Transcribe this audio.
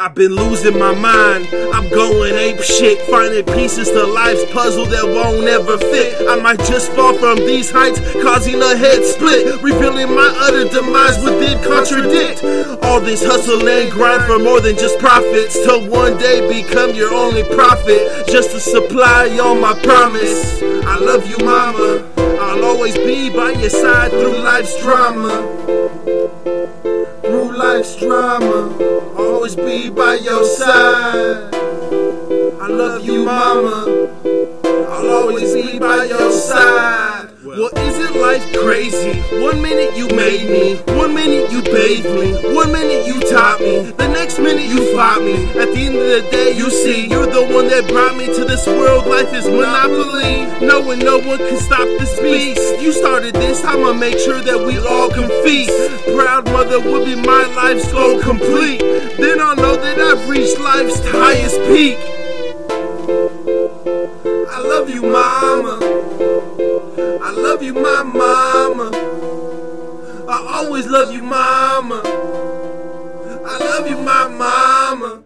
I've been losing my mind. I'm going ape shit, finding pieces to life's puzzle that won't ever fit. I might just fall from these heights, causing a head split, revealing my utter demise. within contradict all this hustle and grind for more than just profits? Till one day become your only profit, just to supply all my promise. I love you, mama. I'll always be by your side through life's drama. Through life's drama, always be by your side. I love you, mama. I'll always be by your side. Well, isn't life crazy? One minute you made me, one minute you bathed me, one minute you taught me, the next minute you fought me. At the end of the day, you see, you're the one that brought me to this world. Life is monopoly, knowing no one can stop this beast. You started this, I'ma make sure that we all can feast. Proud mother will be my life's goal complete. Then I'll know that I've reached life's highest peak. I love you, mama. I love you, my mama. I always love you, mama. I love you, my mama.